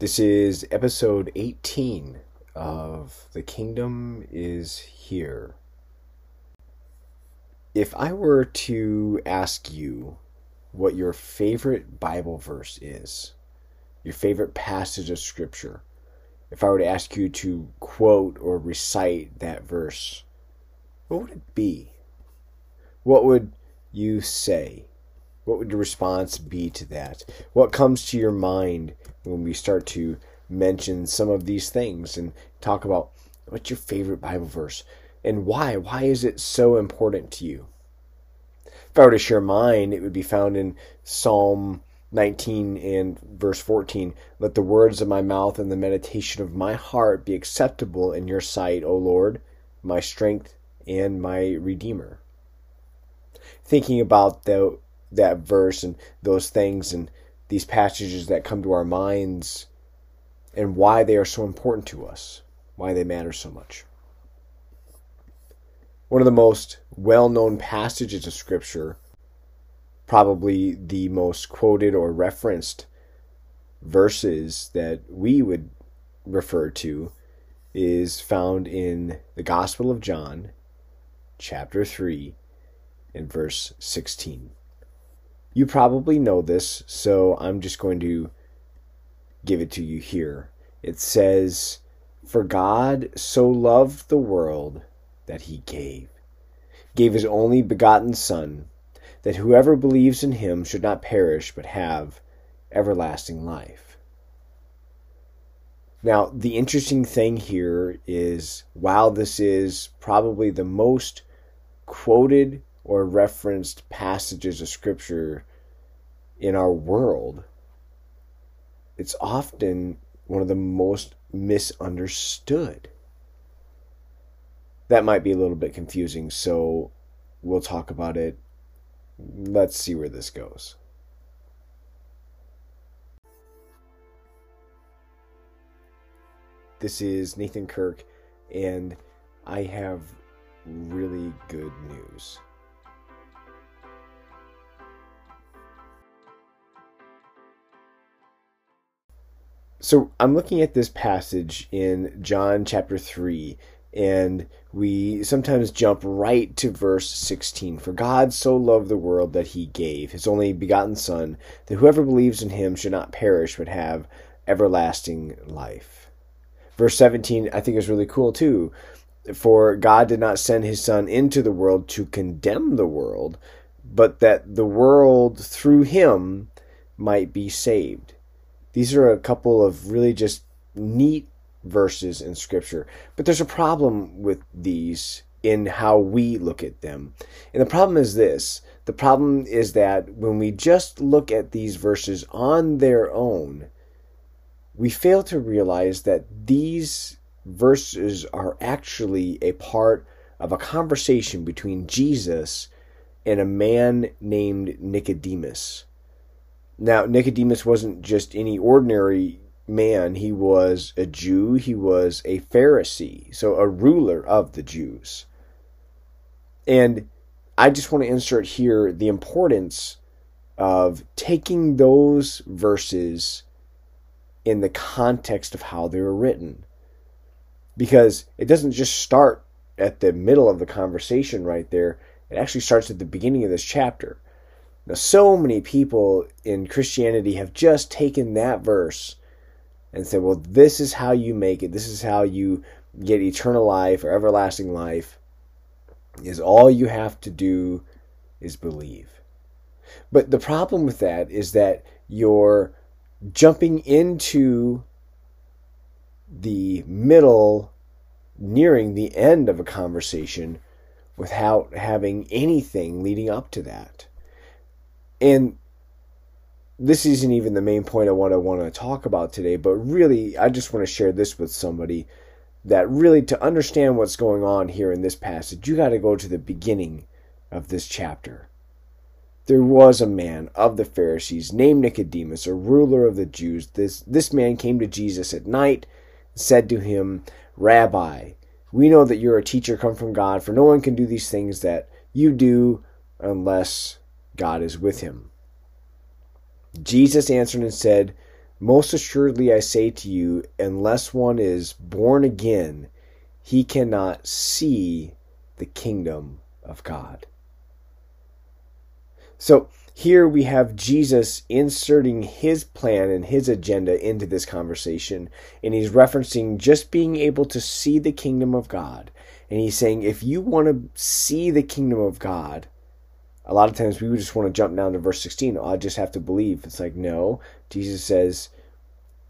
This is episode 18 of The Kingdom is Here. If I were to ask you what your favorite Bible verse is, your favorite passage of Scripture, if I were to ask you to quote or recite that verse, what would it be? What would you say? What would your response be to that? What comes to your mind when we start to mention some of these things and talk about what's your favorite Bible verse and why? Why is it so important to you? If I were to share mine, it would be found in Psalm 19 and verse 14. Let the words of my mouth and the meditation of my heart be acceptable in your sight, O Lord, my strength and my Redeemer. Thinking about the, that verse and those things and these passages that come to our minds and why they are so important to us, why they matter so much. One of the most well known passages of Scripture, probably the most quoted or referenced verses that we would refer to, is found in the Gospel of John, chapter 3, and verse 16. You probably know this, so I'm just going to give it to you here. It says, For God so loved the world that he gave, gave his only begotten Son, that whoever believes in him should not perish but have everlasting life. Now, the interesting thing here is while this is probably the most quoted or referenced passages of Scripture in our world, it's often one of the most misunderstood. That might be a little bit confusing, so we'll talk about it. Let's see where this goes. This is Nathan Kirk, and I have really good news. So I'm looking at this passage in John chapter 3, and we sometimes jump right to verse 16. For God so loved the world that he gave his only begotten Son, that whoever believes in him should not perish but have everlasting life. Verse 17, I think, is really cool too. For God did not send his Son into the world to condemn the world, but that the world through him might be saved. These are a couple of really just neat verses in Scripture. But there's a problem with these in how we look at them. And the problem is this the problem is that when we just look at these verses on their own, we fail to realize that these verses are actually a part of a conversation between Jesus and a man named Nicodemus. Now, Nicodemus wasn't just any ordinary man, he was a Jew, he was a Pharisee, so a ruler of the Jews. And I just want to insert here the importance of taking those verses in the context of how they were written. Because it doesn't just start at the middle of the conversation right there, it actually starts at the beginning of this chapter. Now, so many people in Christianity have just taken that verse and said, well, this is how you make it. This is how you get eternal life or everlasting life. Is all you have to do is believe. But the problem with that is that you're jumping into the middle, nearing the end of a conversation without having anything leading up to that. And this isn't even the main point I want to want to talk about today, but really I just want to share this with somebody that really to understand what's going on here in this passage, you got to go to the beginning of this chapter. There was a man of the Pharisees named Nicodemus, a ruler of the Jews. This this man came to Jesus at night and said to him, "Rabbi, we know that you're a teacher come from God, for no one can do these things that you do unless God is with him. Jesus answered and said, Most assuredly, I say to you, unless one is born again, he cannot see the kingdom of God. So here we have Jesus inserting his plan and his agenda into this conversation, and he's referencing just being able to see the kingdom of God. And he's saying, if you want to see the kingdom of God, a lot of times we would just want to jump down to verse 16. Oh, I just have to believe. It's like, no. Jesus says,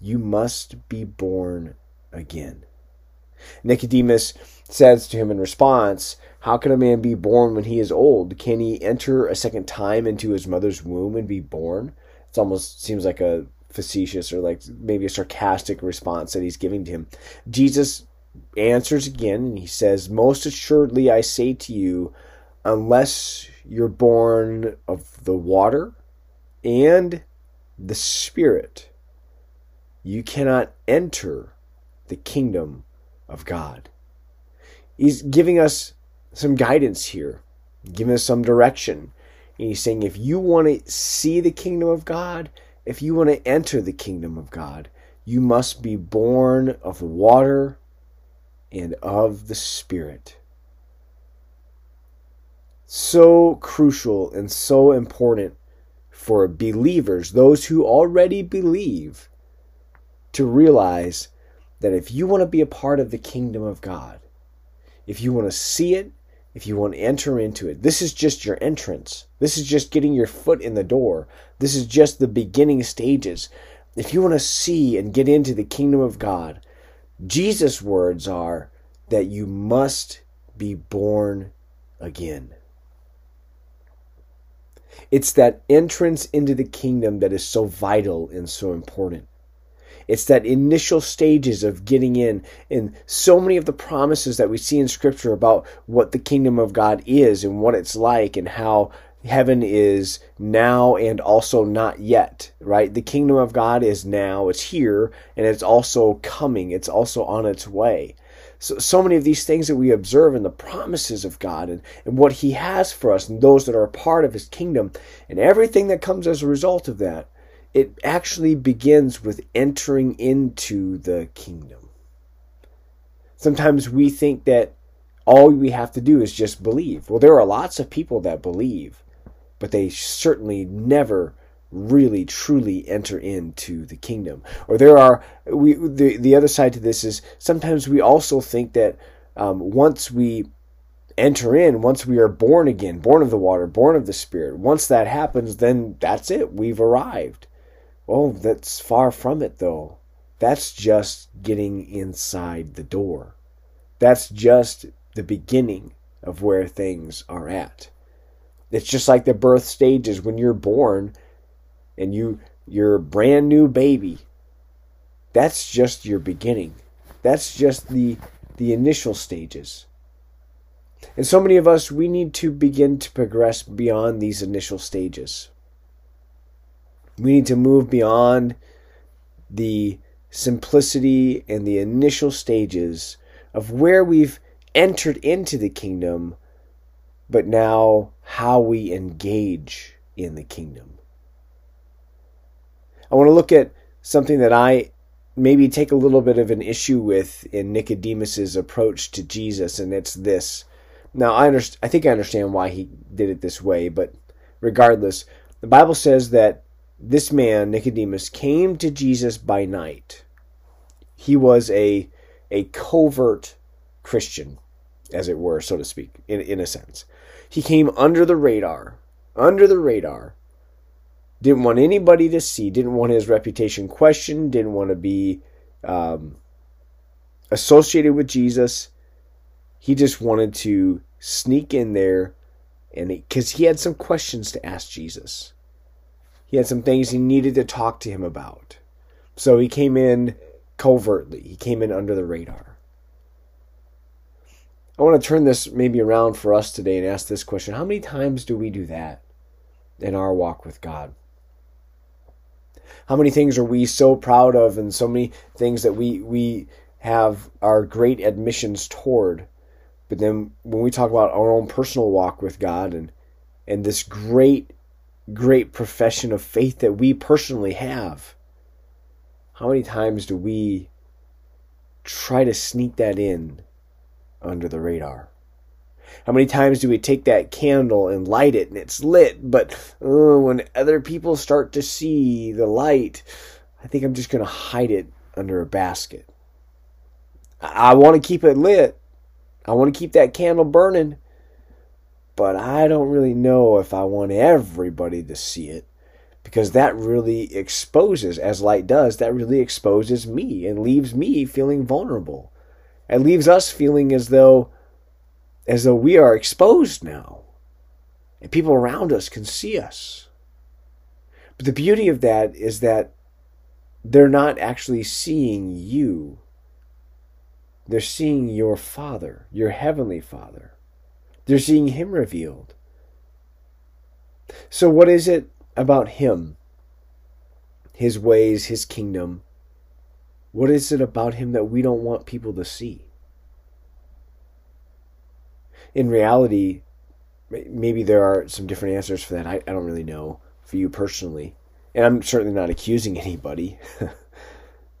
you must be born again. Nicodemus says to him in response, How can a man be born when he is old? Can he enter a second time into his mother's womb and be born? It almost seems like a facetious or like maybe a sarcastic response that he's giving to him. Jesus answers again and he says, Most assuredly I say to you, unless you're born of the water and the Spirit, you cannot enter the kingdom of God. He's giving us some guidance here, giving us some direction. And he's saying if you want to see the kingdom of God, if you want to enter the kingdom of God, you must be born of the water and of the Spirit. So crucial and so important for believers, those who already believe, to realize that if you want to be a part of the kingdom of God, if you want to see it, if you want to enter into it, this is just your entrance. This is just getting your foot in the door. This is just the beginning stages. If you want to see and get into the kingdom of God, Jesus' words are that you must be born again. It's that entrance into the kingdom that is so vital and so important. It's that initial stages of getting in. And so many of the promises that we see in Scripture about what the kingdom of God is and what it's like and how heaven is now and also not yet, right? The kingdom of God is now, it's here, and it's also coming, it's also on its way. So, so many of these things that we observe in the promises of God and, and what He has for us and those that are a part of His kingdom and everything that comes as a result of that it actually begins with entering into the kingdom. Sometimes we think that all we have to do is just believe. Well, there are lots of people that believe, but they certainly never really truly enter into the kingdom. Or there are we the the other side to this is sometimes we also think that um, once we enter in, once we are born again, born of the water, born of the Spirit, once that happens, then that's it. We've arrived. Oh, that's far from it, though. That's just getting inside the door. That's just the beginning of where things are at. It's just like the birth stages when you're born and you you're a brand new baby. That's just your beginning. That's just the the initial stages. And so many of us we need to begin to progress beyond these initial stages. We need to move beyond the simplicity and the initial stages of where we've entered into the kingdom, but now how we engage in the kingdom. I want to look at something that I maybe take a little bit of an issue with in Nicodemus's approach to Jesus, and it's this. Now, I understand, I think I understand why he did it this way, but regardless, the Bible says that this man, Nicodemus, came to Jesus by night. He was a, a covert Christian, as it were, so to speak, in, in a sense. He came under the radar, under the radar, didn't want anybody to see, didn't want his reputation questioned, didn't want to be um, associated with Jesus. He just wanted to sneak in there and because he had some questions to ask Jesus. He had some things he needed to talk to him about. So he came in covertly, he came in under the radar. I want to turn this maybe around for us today and ask this question How many times do we do that in our walk with God? How many things are we so proud of and so many things that we, we have our great admissions toward? But then when we talk about our own personal walk with God and, and this great great profession of faith that we personally have. how many times do we try to sneak that in under the radar? How many times do we take that candle and light it and it's lit, but uh, when other people start to see the light, I think I'm just going to hide it under a basket. I, I want to keep it lit. I want to keep that candle burning, but I don't really know if I want everybody to see it because that really exposes, as light does, that really exposes me and leaves me feeling vulnerable. It leaves us feeling as though as though we are exposed now and people around us can see us. But the beauty of that is that they're not actually seeing you. They're seeing your Father, your Heavenly Father. They're seeing Him revealed. So, what is it about Him, His ways, His kingdom? What is it about Him that we don't want people to see? In reality, maybe there are some different answers for that. I, I don't really know for you personally. And I'm certainly not accusing anybody.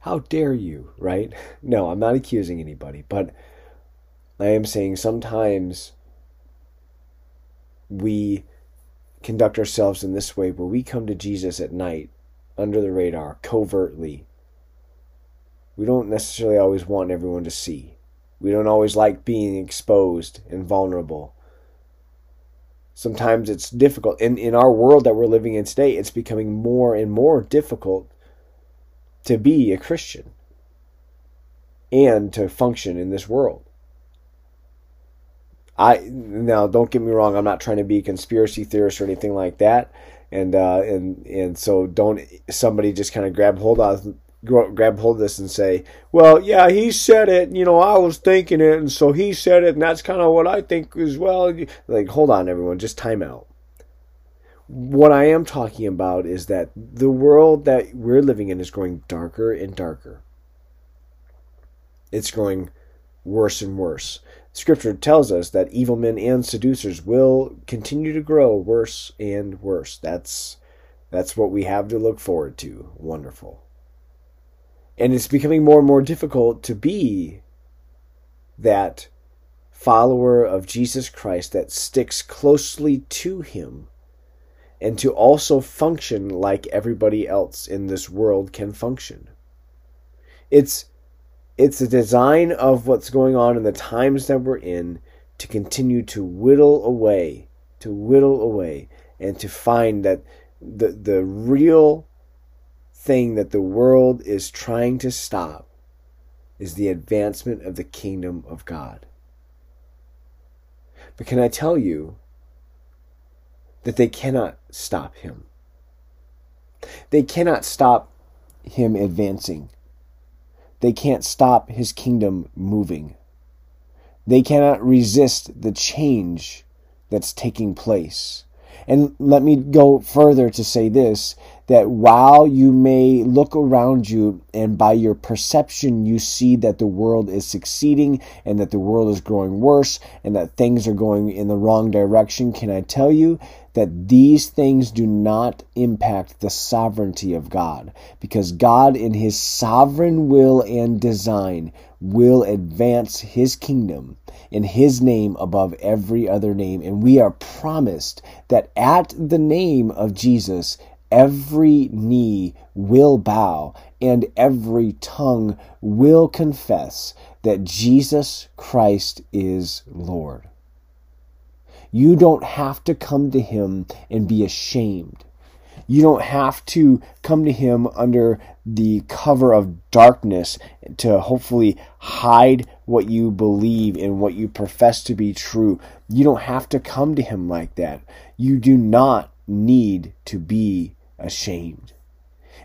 How dare you, right? No, I'm not accusing anybody, but I am saying sometimes we conduct ourselves in this way where we come to Jesus at night under the radar, covertly. We don't necessarily always want everyone to see. We don't always like being exposed and vulnerable. Sometimes it's difficult. In, in our world that we're living in today, it's becoming more and more difficult to be a Christian and to function in this world. I now don't get me wrong. I'm not trying to be a conspiracy theorist or anything like that, and uh, and and so don't somebody just kind of grab hold of grab hold of this and say, well, yeah, he said it. You know, I was thinking it, and so he said it, and that's kind of what I think as well. Like, hold on, everyone, just time out. What I am talking about is that the world that we're living in is growing darker and darker. It's growing worse and worse. Scripture tells us that evil men and seducers will continue to grow worse and worse. That's that's what we have to look forward to. Wonderful. And it's becoming more and more difficult to be that follower of Jesus Christ that sticks closely to Him and to also function like everybody else in this world can function. It's it's a design of what's going on in the times that we're in to continue to whittle away, to whittle away, and to find that the the real thing that the world is trying to stop is the advancement of the kingdom of God. But can I tell you that they cannot stop him? They cannot stop him advancing. They can't stop his kingdom moving. They cannot resist the change that's taking place. And let me go further to say this that while you may look around you and by your perception you see that the world is succeeding and that the world is growing worse and that things are going in the wrong direction, can I tell you that these things do not impact the sovereignty of God because God, in His sovereign will and design, will advance His kingdom in His name above every other name. And we are promised that at the name of Jesus, every knee will bow and every tongue will confess that Jesus Christ is Lord. You don't have to come to him and be ashamed. You don't have to come to him under the cover of darkness to hopefully hide what you believe and what you profess to be true. You don't have to come to him like that. You do not need to be ashamed.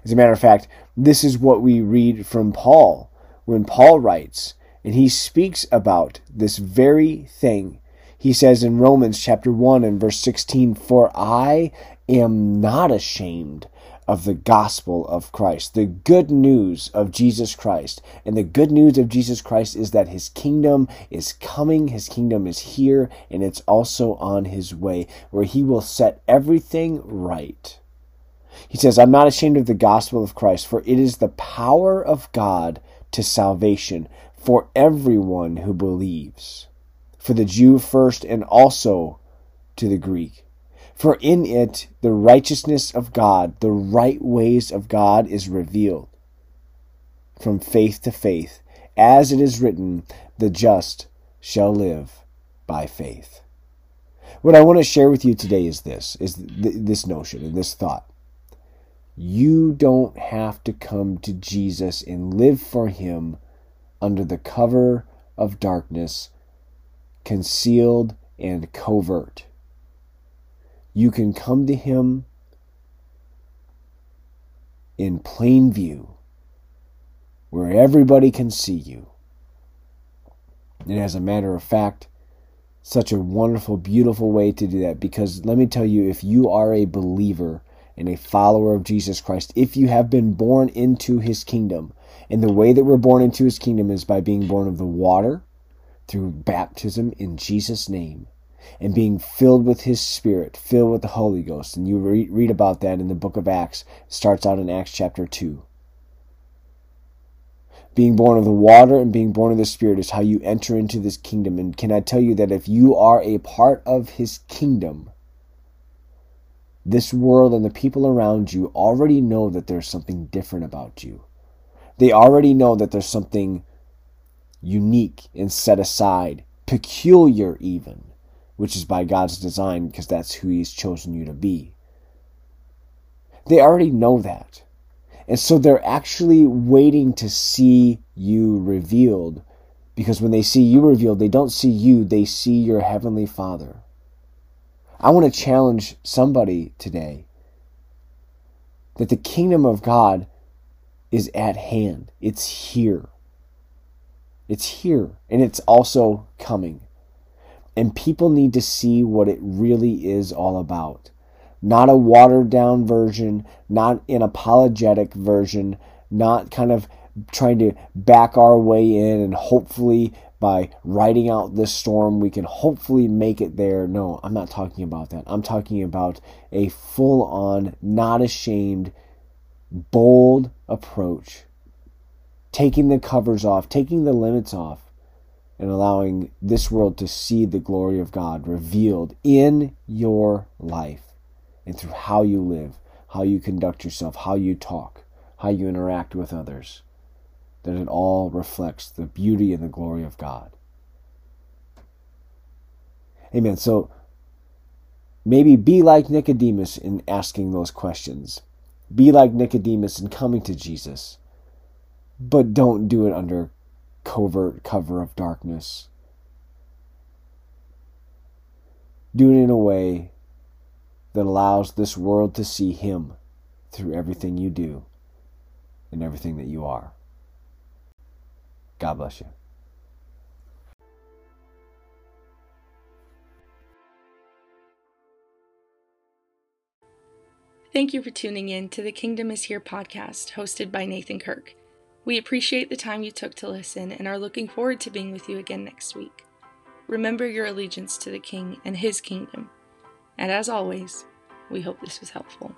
As a matter of fact, this is what we read from Paul when Paul writes, and he speaks about this very thing he says in Romans chapter 1 and verse 16, For I am not ashamed of the gospel of Christ, the good news of Jesus Christ. And the good news of Jesus Christ is that his kingdom is coming, his kingdom is here, and it's also on his way, where he will set everything right. He says, I'm not ashamed of the gospel of Christ, for it is the power of God to salvation for everyone who believes, for the Jew first and also to the Greek. For in it the righteousness of God, the right ways of God is revealed from faith to faith, as it is written, the just shall live by faith. What I want to share with you today is this, is th- this notion and this thought. You don't have to come to Jesus and live for him under the cover of darkness, concealed and covert. You can come to him in plain view where everybody can see you. And as a matter of fact, such a wonderful, beautiful way to do that because let me tell you, if you are a believer and a follower of Jesus Christ, if you have been born into his kingdom, and the way that we're born into his kingdom is by being born of the water through baptism in Jesus' name and being filled with his spirit, filled with the Holy Ghost. And you read about that in the book of Acts. It starts out in Acts chapter 2 being born of the water and being born of the Spirit is how you enter into this kingdom. And can I tell you that if you are a part of His kingdom, this world and the people around you already know that there's something different about you. They already know that there's something unique and set aside, peculiar even, which is by God's design because that's who He's chosen you to be. They already know that. And so they're actually waiting to see you revealed. Because when they see you revealed, they don't see you, they see your Heavenly Father. I want to challenge somebody today that the kingdom of God is at hand. It's here. It's here. And it's also coming. And people need to see what it really is all about not a watered down version, not an apologetic version, not kind of trying to back our way in and hopefully by riding out this storm we can hopefully make it there. No, I'm not talking about that. I'm talking about a full on, not ashamed, bold approach. Taking the covers off, taking the limits off, and allowing this world to see the glory of God revealed in your life and through how you live, how you conduct yourself, how you talk, how you interact with others, that it all reflects the beauty and the glory of God. Amen. So maybe be like Nicodemus in asking those questions. Be like Nicodemus in coming to Jesus. But don't do it under covert cover of darkness. Do it in a way that allows this world to see Him through everything you do and everything that you are. God bless you. Thank you for tuning in to the Kingdom is Here podcast hosted by Nathan Kirk. We appreciate the time you took to listen and are looking forward to being with you again next week. Remember your allegiance to the King and His kingdom and as always, we hope this was helpful.